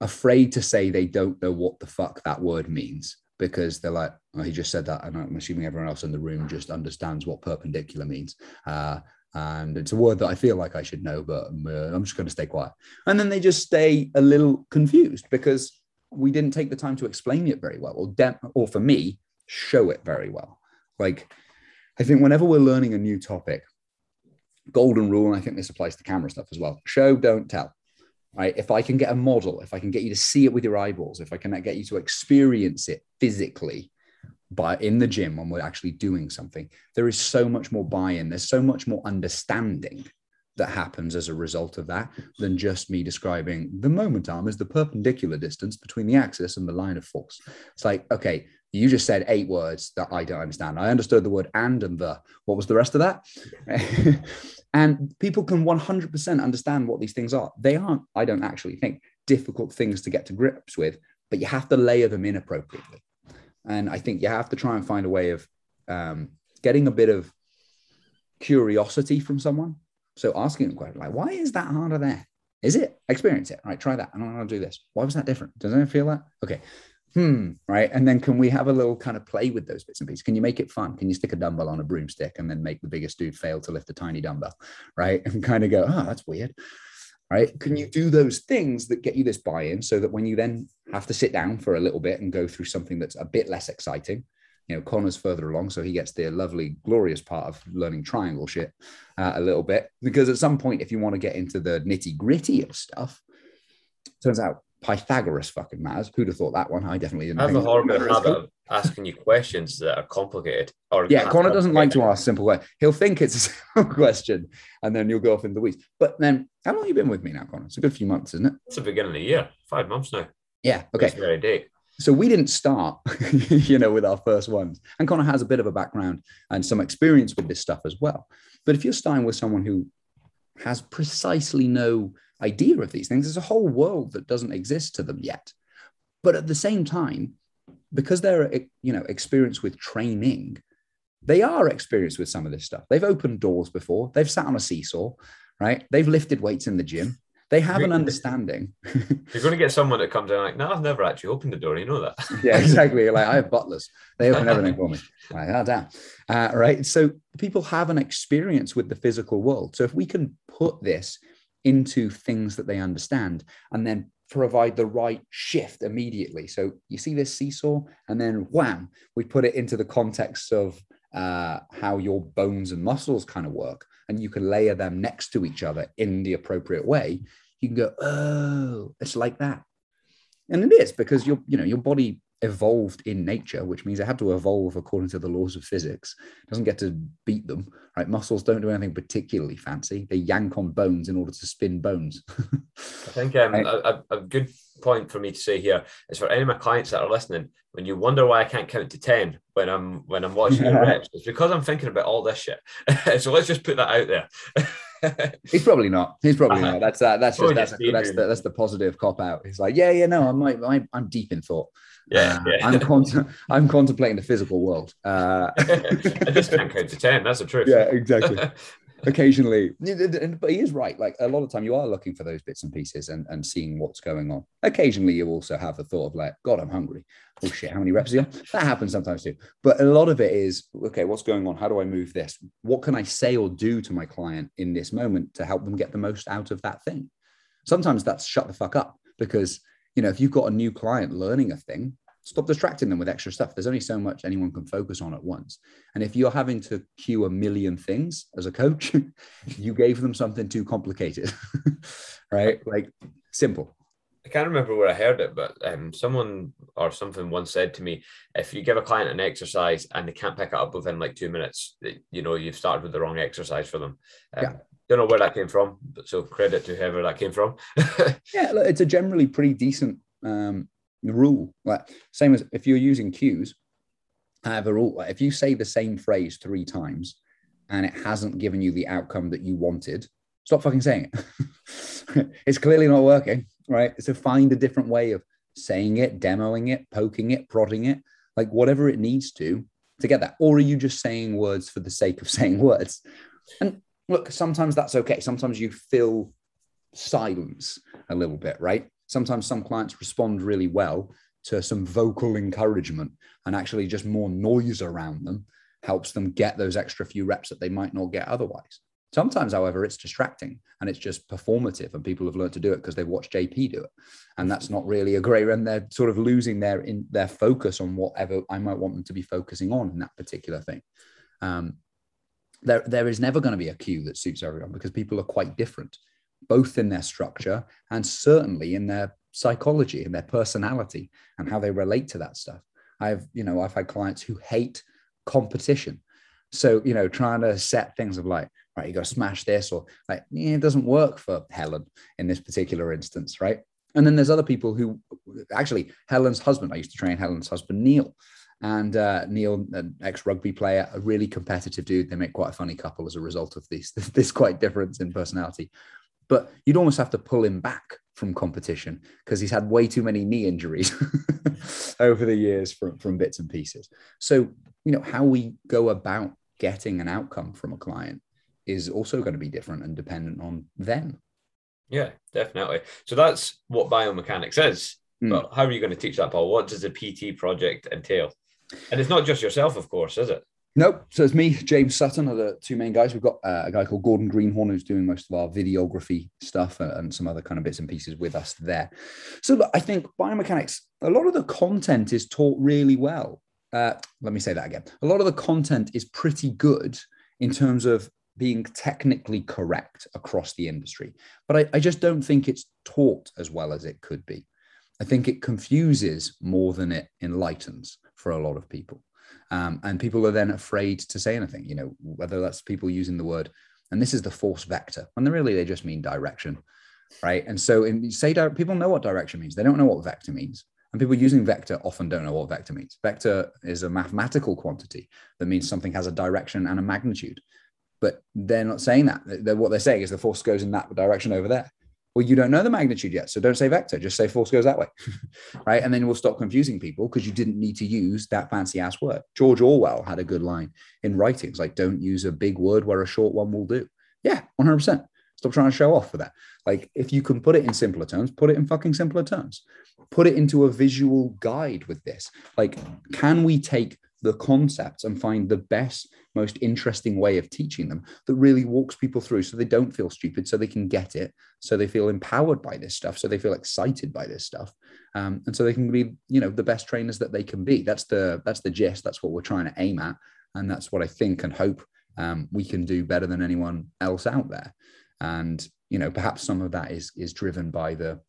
afraid to say they don't know what the fuck that word means because they're like, oh, he just said that, and I'm assuming everyone else in the room just understands what perpendicular means. Uh, and it's a word that I feel like I should know, but I'm, uh, I'm just going to stay quiet. And then they just stay a little confused because we didn't take the time to explain it very well, or dem- or for me, show it very well. Like I think whenever we're learning a new topic, golden rule, and I think this applies to camera stuff as well show, don't tell. Right. If I can get a model, if I can get you to see it with your eyeballs, if I can get you to experience it physically by in the gym when we're actually doing something, there is so much more buy-in. There's so much more understanding that happens as a result of that than just me describing the moment arm is the perpendicular distance between the axis and the line of force. It's like, okay, you just said eight words that I don't understand. I understood the word and and the. What was the rest of that? *laughs* and people can 100% understand what these things are. They aren't, I don't actually think, difficult things to get to grips with, but you have to layer them in appropriately. And I think you have to try and find a way of um, getting a bit of curiosity from someone. So asking a question like, why is that harder there? Is it? Experience it. All right, try that. And I'll do this. Why was that different? Does anyone feel that? Okay hmm, right? And then can we have a little kind of play with those bits and pieces? Can you make it fun? Can you stick a dumbbell on a broomstick and then make the biggest dude fail to lift a tiny dumbbell, right? *laughs* And kind of go, oh, that's weird, right? Can you do those things that get you this buy in so that when you then have to sit down for a little bit and go through something that's a bit less exciting? You know, Connor's further along, so he gets the lovely, glorious part of learning triangle shit uh, a little bit. Because at some point, if you want to get into the nitty gritty of stuff, turns out Pythagoras fucking matters. Who'd have thought that one? I definitely didn't. I have a horrible habit of asking you questions that are complicated. Or yeah, Connor doesn't like to ask simple way. He'll think it's a *laughs* simple question, and then you'll go off in the weeds. But then, how long have you been with me now, Connor? It's a good few months, isn't it? It's the beginning of the year. Five months now. Yeah. Okay. very date. So we didn't start, *laughs* you know, with our first ones. And Connor has a bit of a background and some experience with this stuff as well. But if you're starting with someone who has precisely no idea of these things. There's a whole world that doesn't exist to them yet. But at the same time, because they're you know experienced with training, they are experienced with some of this stuff. They've opened doors before. They've sat on a seesaw, right? They've lifted weights in the gym. They have an understanding. *laughs* You're going to get someone that comes in like, no, I've never actually opened the door. You know that. *laughs* yeah, exactly. Like I have butlers. They open everything for me. Like, oh, damn. Uh, right. So people have an experience with the physical world. So if we can put this into things that they understand and then provide the right shift immediately. So you see this seesaw, and then wham, we put it into the context of uh, how your bones and muscles kind of work, and you can layer them next to each other in the appropriate way. You can go, oh, it's like that, and it is because your you know your body evolved in nature, which means it had to evolve according to the laws of physics. It doesn't get to beat them, right? Muscles don't do anything particularly fancy. They yank on bones in order to spin bones. *laughs* I think um, right. a, a, good point for me to say here is for any of my clients that are listening, when you wonder why I can't count to 10 when I'm when I'm watching *laughs* the reps, it's because I'm thinking about all this shit. *laughs* so let's just put that out there. He's probably not. He's probably not. That's uh, that's just that's, that's, the, that's the positive cop out. He's like, yeah, yeah, no, I'm like, I'm deep in thought. Yeah, uh, yeah. I'm, cont- *laughs* I'm contemplating the physical world. Uh, *laughs* I just can't count to ten. That's the truth. Yeah, exactly. *laughs* Occasionally, but he is right. Like a lot of time, you are looking for those bits and pieces and, and seeing what's going on. Occasionally, you also have the thought of like, God, I'm hungry. Oh shit, how many reps are you? That happens sometimes too. But a lot of it is okay. What's going on? How do I move this? What can I say or do to my client in this moment to help them get the most out of that thing? Sometimes that's shut the fuck up because you know, if you've got a new client learning a thing, stop distracting them with extra stuff. There's only so much anyone can focus on at once. And if you're having to cue a million things as a coach, *laughs* you gave them something too complicated, *laughs* right? Like simple. I can't remember where I heard it, but um, someone or something once said to me, if you give a client an exercise and they can't pick it up within like two minutes, you know, you've started with the wrong exercise for them. Um, yeah. Don't know where that came from, but so credit to whoever that came from. *laughs* yeah, look, it's a generally pretty decent um, rule. Like same as if you're using cues, I have a rule. Like if you say the same phrase three times and it hasn't given you the outcome that you wanted, stop fucking saying it. *laughs* it's clearly not working, right? So find a different way of saying it, demoing it, poking it, prodding it, like whatever it needs to to get that. Or are you just saying words for the sake of *laughs* saying words? And look, sometimes that's okay. Sometimes you fill silence a little bit, right? Sometimes some clients respond really well to some vocal encouragement and actually just more noise around them helps them get those extra few reps that they might not get otherwise. Sometimes, however, it's distracting and it's just performative, and people have learned to do it because they've watched JP do it, and that's not really a great. And they're sort of losing their in their focus on whatever I might want them to be focusing on in that particular thing. Um, there, there is never going to be a cue that suits everyone because people are quite different, both in their structure and certainly in their psychology and their personality and how they relate to that stuff. I've, you know, I've had clients who hate competition. So, you know, trying to set things of like, right, you got to smash this, or like, yeah, it doesn't work for Helen in this particular instance, right? And then there's other people who actually, Helen's husband, I used to train Helen's husband, Neil. And uh, Neil, an ex rugby player, a really competitive dude. They make quite a funny couple as a result of this, *laughs* this quite difference in personality. But you'd almost have to pull him back from competition because he's had way too many knee injuries *laughs* over the years from, from bits and pieces. So, you know, how we go about getting an outcome from a client is also going to be different and dependent on them. Yeah, definitely. So that's what biomechanics is. Mm. But how are you going to teach that, Paul? What does a PT project entail? And it's not just yourself, of course, is it? Nope. So it's me, James Sutton, are the two main guys. We've got uh, a guy called Gordon Greenhorn who's doing most of our videography stuff and, and some other kind of bits and pieces with us there. So I think biomechanics, a lot of the content is taught really well. Uh, let me say that again. A lot of the content is pretty good in terms of being technically correct across the industry, but I, I just don't think it's taught as well as it could be. I think it confuses more than it enlightens for a lot of people. Um, and people are then afraid to say anything, you know, whether that's people using the word, and this is the force vector, and really they just mean direction, right? And so in say people know what direction means, they don't know what vector means. And people using vector often don't know what vector means. Vector is a mathematical quantity that means something has a direction and a magnitude. But they're not saying that. They're, what they're saying is the force goes in that direction over there. Well, you don't know the magnitude yet. So don't say vector, just say force goes that way. *laughs* right. And then we'll stop confusing people because you didn't need to use that fancy ass word. George Orwell had a good line in writings like, don't use a big word where a short one will do. Yeah, 100%. Stop trying to show off for that. Like, if you can put it in simpler terms, put it in fucking simpler terms. Put it into a visual guide with this. Like, can we take the concepts and find the best, most interesting way of teaching them that really walks people through so they don't feel stupid, so they can get it, so they feel empowered by this stuff, so they feel excited by this stuff, um, and so they can be, you know, the best trainers that they can be. That's the that's the gist. That's what we're trying to aim at, and that's what I think and hope um, we can do better than anyone else out there. And you know, perhaps some of that is is driven by the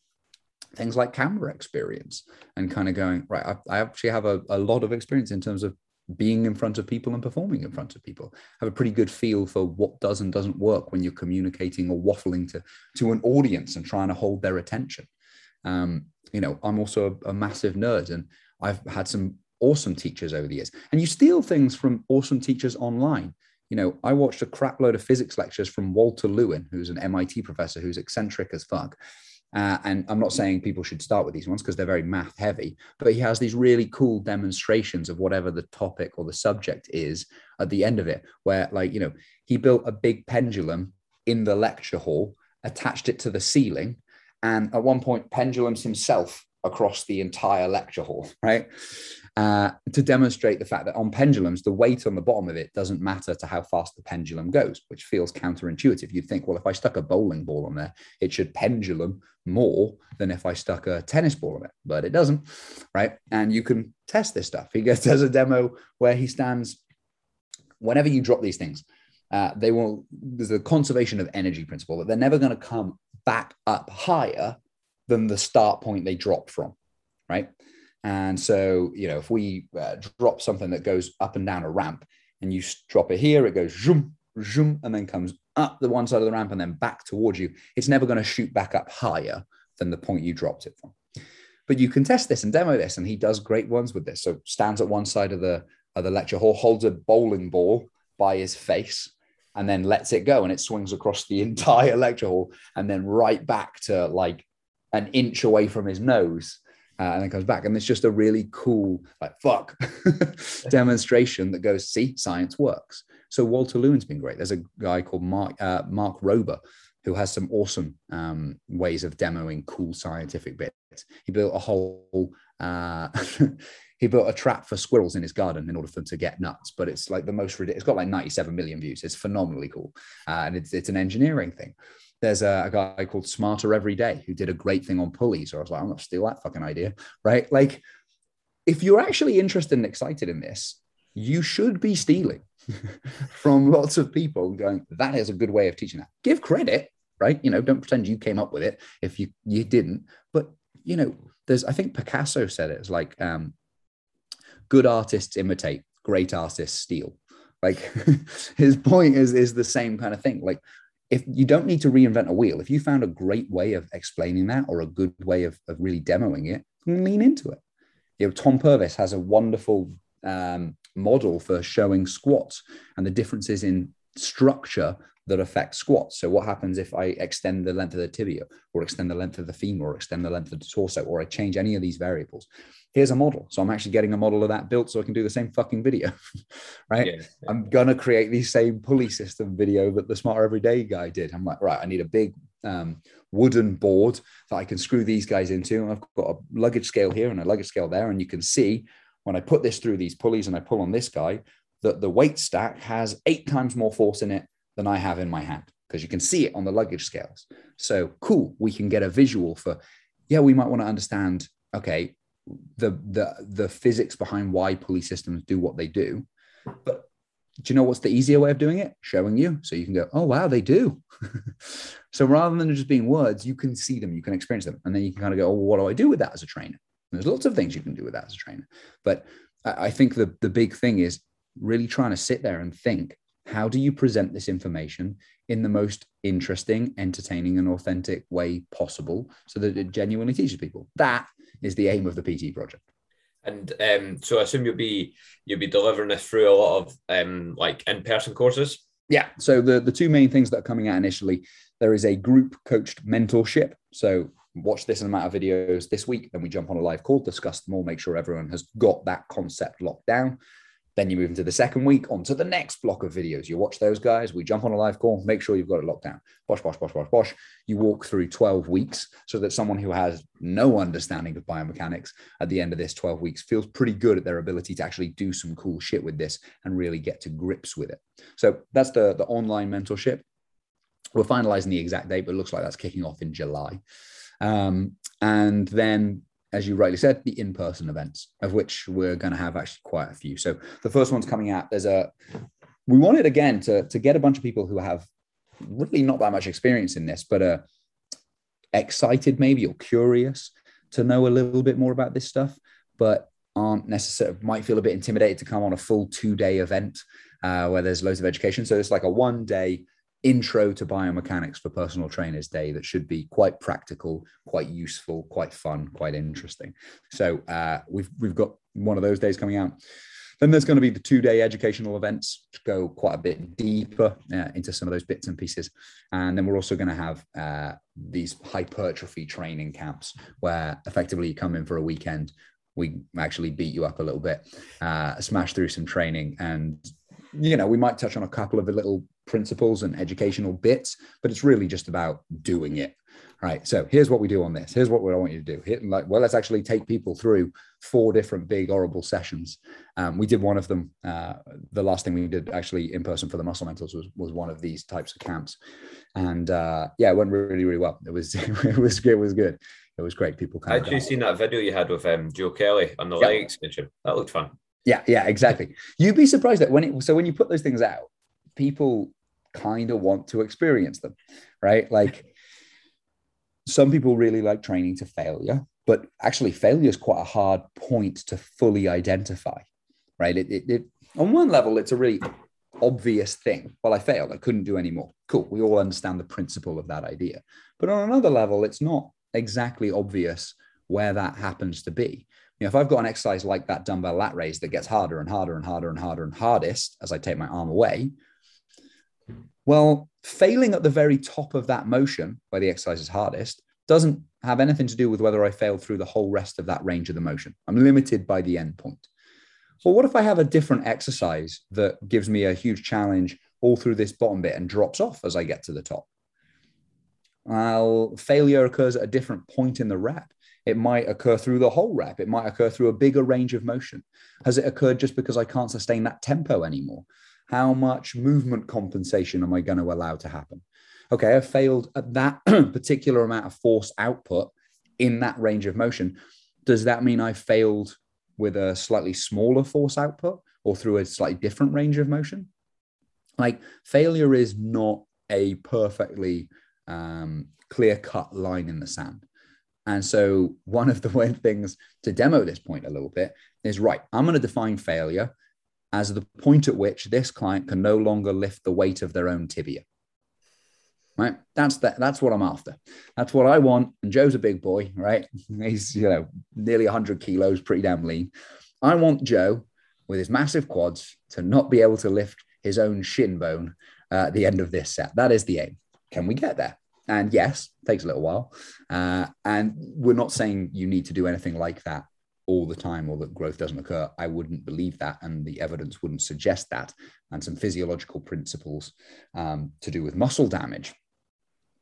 things like camera experience and kind of going right i, I actually have a, a lot of experience in terms of being in front of people and performing in front of people. Have a pretty good feel for what does and doesn't work when you're communicating or waffling to to an audience and trying to hold their attention. Um, you know i'm also a, a massive nerd and i've had some awesome teachers over the years. And you steal things from awesome teachers online. You know i watched a crap load of physics lectures from walter lewin who's an mit professor who's eccentric as fuck uh, and I'm not saying people should start with these ones because they're very math heavy, but he has these really cool demonstrations of whatever the topic or the subject is at the end of it, where, like, you know, he built a big pendulum in the lecture hall, attached it to the ceiling, and at one point, pendulums himself across the entire lecture hall, *laughs* right? Uh, to demonstrate the fact that on pendulums, the weight on the bottom of it doesn't matter to how fast the pendulum goes, which feels counterintuitive. You'd think, well, if I stuck a bowling ball on there, it should pendulum more than if I stuck a tennis ball on it, but it doesn't, right? And you can test this stuff. He *laughs* does a demo where he stands whenever you drop these things. Uh, they will there's a conservation of energy principle that they're never going to come back up higher than the start point they dropped from right and so, you know, if we uh, drop something that goes up and down a ramp and you drop it here, it goes zoom, zoom, and then comes up the one side of the ramp and then back towards you. It's never going to shoot back up higher than the point you dropped it from. But you can test this and demo this, and he does great ones with this. So stands at one side of the of the lecture hall, holds a bowling ball by his face, and then lets it go, and it swings across the *laughs* entire lecture hall, and then right back to like an inch away from his nose uh, and then comes back. And it's just a really cool, like, fuck *laughs* demonstration that goes, see, science works. So Walter Lewin's been great. There's a guy called Mark, uh, Mark Rober who has some awesome um, ways of demoing cool scientific bits. He built a whole, uh, *laughs* he built a trap for squirrels in his garden in order for them to get nuts. But it's like the most ridiculous. It's got like 97 million views. It's phenomenally cool. Uh, and it's, it's an engineering thing there's a, a, guy called Smarter Every Day who did a great thing on pulleys. Or I was like, I'm going to steal that fucking idea, right? Like, if you're actually interested and excited in this, you should be stealing *laughs* from lots of people going, that is a good way of teaching that. Give credit, right? You know, don't pretend you came up with it if you you didn't. But you know, there's I think Picasso said it. It's like um, good artists imitate, great artists steal. Like *laughs* his point is is the same kind of thing. Like if you don't need to reinvent a wheel, if you found a great way of explaining that or a good way of, of really demoing it, lean into it. You know, Tom Purvis has a wonderful um, model for showing squats and the differences in structure that affect squats. So what happens if I extend the length of the tibia or extend the length of the femur or extend the length of the torso or I change any of these variables? Here's a model. So I'm actually getting a model of that built so I can do the same fucking video, *laughs* right? Yeah, yeah. I'm going to create the same pulley system video that the Smarter Everyday guy did. I'm like, right, I need a big um, wooden board that I can screw these guys into. And I've got a luggage scale here and a luggage scale there. And you can see when I put this through these pulleys and I pull on this guy, that the weight stack has eight times more force in it than I have in my hand because you can see it on the luggage scales. So cool, we can get a visual for, yeah, we might want to understand, okay, the the the physics behind why pulley systems do what they do. But Do you know what's the easier way of doing it? Showing you. So you can go, oh, wow, they do. *laughs* so rather than just being words, you can see them, you can experience them. And then you can kind of go, oh, what do I do with that as a trainer? And there's lots of things you can do with that as a trainer. But I think the, the big thing is really trying to sit there and think how do you present this information in the most interesting, entertaining, and authentic way possible so that it genuinely teaches people? That is the aim of the PT project. And um, so I assume you'll be you'll be delivering this through a lot of um, like in-person courses. Yeah. So the the two main things that are coming out initially, there is a group coached mentorship. So watch this amount of videos this week, then we jump on a live call, discuss them all, make sure everyone has got that concept locked down. Then you move into the second week, onto the next block of videos. You watch those guys. We jump on a live call, make sure you've got it locked down. Bosh, bosh, bosh, bosh, bosh. You walk through 12 weeks so that someone who has no understanding of biomechanics at the end of this 12 weeks feels pretty good at their ability to actually do some cool shit with this and really get to grips with it. So that's the, the online mentorship. We're finalizing the exact date, but it looks like that's kicking off in July. Um, and then as you rightly said, the in-person events, of which we're going to have actually quite a few. So the first one's coming out. There's a we wanted again to to get a bunch of people who have really not that much experience in this, but are excited maybe or curious to know a little bit more about this stuff, but aren't necessarily might feel a bit intimidated to come on a full two day event uh, where there's loads of education. So it's like a one day intro to biomechanics for personal trainers day that should be quite practical, quite useful, quite fun, quite interesting. So uh, we've we've got one of those days coming out. Then there's going to be the two day educational events to go quite a bit deeper uh, into some of those bits and pieces. And then we're also going to have uh, these hypertrophy training camps where effectively you come in for a weekend. We actually beat you up a little bit, uh, smash through some training, and you know we might touch on a couple of the little principles and educational bits, but it's really just about doing it. Right. So here's what we do on this. Here's what I want you to do. Here, like, well, let's actually take people through four different big horrible sessions. Um, we did one of them. Uh, the last thing we did actually in person for the muscle mentors was was one of these types of camps, and uh, yeah, it went really really well. It was *laughs* it was good. It was good. It was great. People. Had you seen that video you had with um, Joe Kelly on the yep. leg extension? That looked fun. Yeah, yeah, exactly. You'd be surprised that when it so when you put those things out, people kind of want to experience them, right? Like some people really like training to failure, but actually failure is quite a hard point to fully identify, right? It, it, it on one level, it's a really obvious thing. Well, I failed. I couldn't do any more. Cool. We all understand the principle of that idea. But on another level, it's not exactly obvious where that happens to be. You know, if I've got an exercise like that dumbbell lat raise that gets harder and harder and harder and harder and hardest as I take my arm away, well, failing at the very top of that motion, where the exercise is hardest, doesn't have anything to do with whether I failed through the whole rest of that range of the motion. I'm limited by the end point. Well, what if I have a different exercise that gives me a huge challenge all through this bottom bit and drops off as I get to the top? Well, failure occurs at a different point in the rep. It might occur through the whole rep. It might occur through a bigger range of motion. Has it occurred just because I can't sustain that tempo anymore? How much movement compensation am I going to allow to happen? Okay, I failed at that *clears throat* particular amount of force output in that range of motion. Does that mean I failed with a slightly smaller force output or through a slightly different range of motion? Like failure is not a perfectly um, clear cut line in the sand. And so, one of the *laughs* things to demo this point a little bit is right, I'm going to define failure as the point at which this client can no longer lift the weight of their own tibia. Right. That's that. That's what I'm after. That's what I want. And Joe's a big boy, right? *laughs* He's you know nearly 100 kilos, pretty damn lean. I want Joe with his massive quads to not be able to lift his own shin bone uh, at the end of this set. That is the aim. Can we get there? And yes, takes a little while. Uh, and we're not saying you need to do anything like that all the time or that growth doesn't occur. I wouldn't believe that, and the evidence wouldn't suggest that. And some physiological principles um, to do with muscle damage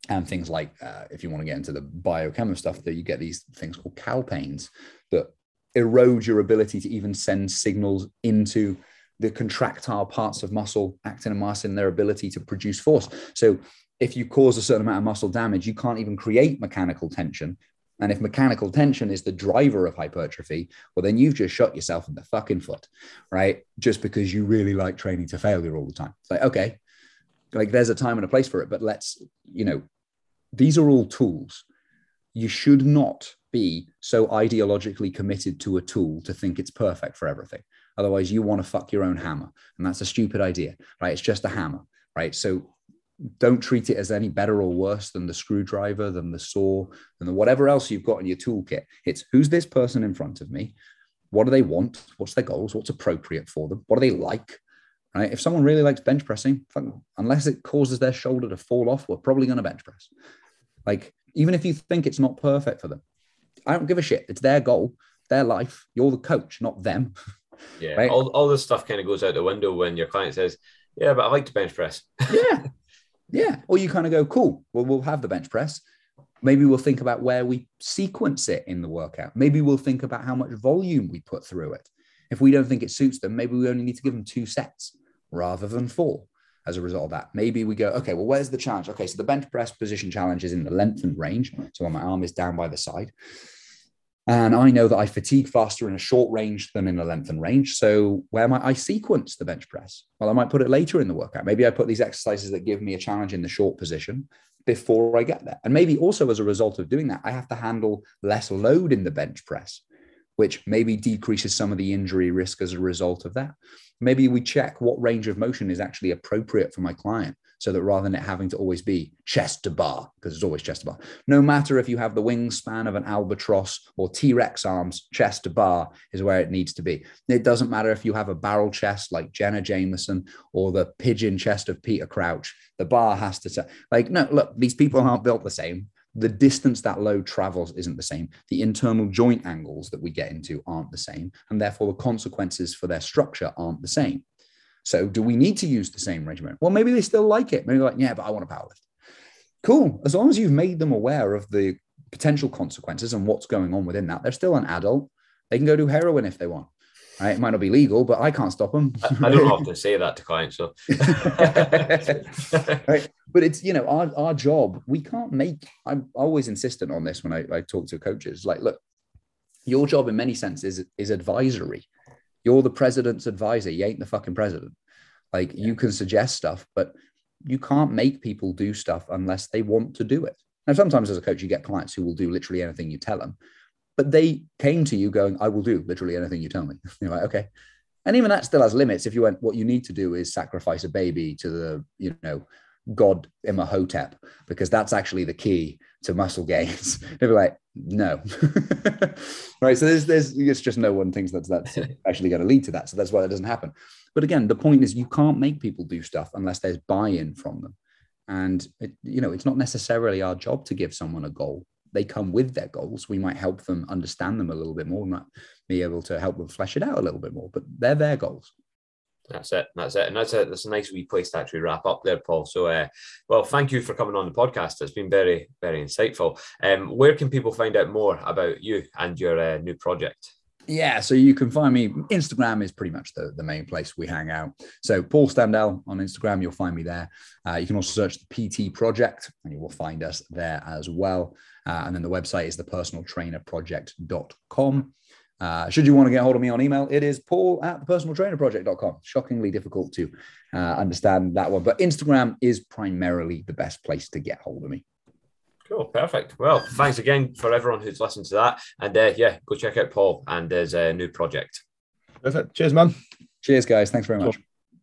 and things like, uh, if you want to get into the biochem stuff, that you get these things called calpains that erode your ability to even send signals into the contractile parts of muscle, actin and myosin, their ability to produce force. So if you cause a certain amount of muscle damage, you can't even create mechanical tension And if mechanical tension is the driver of hypertrophy, well, then you've just shot yourself in the fucking foot, right? Just because you really like training to failure all the time. It's like, okay, like there's a time and a place for it, but let's, you know, these are all tools. You should not be so ideologically committed to a tool to think it's perfect for everything. Otherwise, you want to fuck your own hammer. And that's a stupid idea, right? It's just a hammer, right? So don't treat it as any better or worse than the screwdriver, than the saw, than the whatever else you've got in your toolkit. It's who's this person in front of me? What do they want? What's their goals? What's appropriate for them? What do they like? Right? If someone really likes bench pressing, unless it causes their shoulder to fall off, we're probably going to bench press. Like, even if you think it's not perfect for them, I don't give a shit. It's their goal, their life. You're the coach, not them. Yeah. *laughs* Right? All, all this stuff kind of goes out the window when your client says, Yeah, but I like to bench press. yeah. *laughs* Yeah. Or you kind of go, cool, well, we'll have the bench press. Maybe we'll think about where we sequence it in the workout. Maybe we'll think about how much volume we put through it. If we don't think it suits them, maybe we only need to give them two sets rather than four as a result of that. Maybe we go, okay, well, where's the challenge? Okay, so the bench press position challenge is in the lengthened range. So when my arm is down by the side. And I know that I fatigue faster in a short range than in a lengthened range. So where might I sequence the bench press? Well, I might put it later in the workout. Maybe I put these exercises that give me a challenge in the short position before I get there. And maybe also as a result of doing that, I have to handle less load in the bench press, which maybe decreases some of the injury risk as a result of that. Maybe we check what range of motion is actually appropriate for my client so that rather than it having to always be chest to bar, because it's always chest to bar, no matter if you have the wingspan of an albatross or T Rex arms, chest to bar is where it needs to be. It doesn't matter if you have a barrel chest like Jenna Jameson or the pigeon chest of Peter Crouch, the bar has to, like, no, look, these people aren't built the same. The distance that load travels isn't the same. The internal joint angles that we get into aren't the same. And therefore, the consequences for their structure aren't the same. So do we need to use the same regimen? Well, maybe they still like it. Maybe like, yeah, but I want to powerlift. Cool. As long as you've made them aware of the potential consequences and what's going on within that, they're still an adult. They can go do heroin if they want. Right? It might not be legal, but I can't stop them. I, I don't often say that to clients. So, *laughs* right? But it's you know our, our job. We can't make. I'm always insistent on this when I, I talk to coaches. Like, look, your job in many senses is, is advisory. You're the president's advisor. You ain't the fucking president. Like yeah. you can suggest stuff, but you can't make people do stuff unless they want to do it. Now, sometimes as a coach, you get clients who will do literally anything you tell them, but they came to you going, I will do literally anything you tell me. *laughs* You're like, okay. And even that still has limits. If you went, what you need to do is sacrifice a baby to the, you know, God Imhotep, because that's actually the key to muscle gains. *laughs* They'd be like, no. *laughs* right. So there's there's it's just no one thinks that's that's *laughs* actually going to lead to that. So that's why that doesn't happen. But again, the point is you can't make people do stuff unless there's buy-in from them. And it, you know, it's not necessarily our job to give someone a goal. They come with their goals. We might help them understand them a little bit more. We might be able to help them flesh it out a little bit more, but they're their goals. That's it. That's it. And that's a that's a nice wee place to actually wrap up there, Paul. So, uh, well, thank you for coming on the podcast. It's been very, very insightful. Um, where can people find out more about you and your uh, new project? Yeah, so you can find me. Instagram is pretty much the, the main place we hang out. So Paul Standell on Instagram, you'll find me there. Uh, you can also search the PT Project, and you will find us there as well. Uh, and then the website is thepersonaltrainerproject.com. Uh, should you want to get hold of me on email, it is paul at thepersonaltrainerproject.com. Shockingly difficult to uh, understand that one, but Instagram is primarily the best place to get hold of me. Cool, perfect. Well, thanks again for everyone who's listened to that. And uh, yeah, go check out Paul and his uh, new project. Perfect. Cheers, man. Cheers, guys. Thanks very much.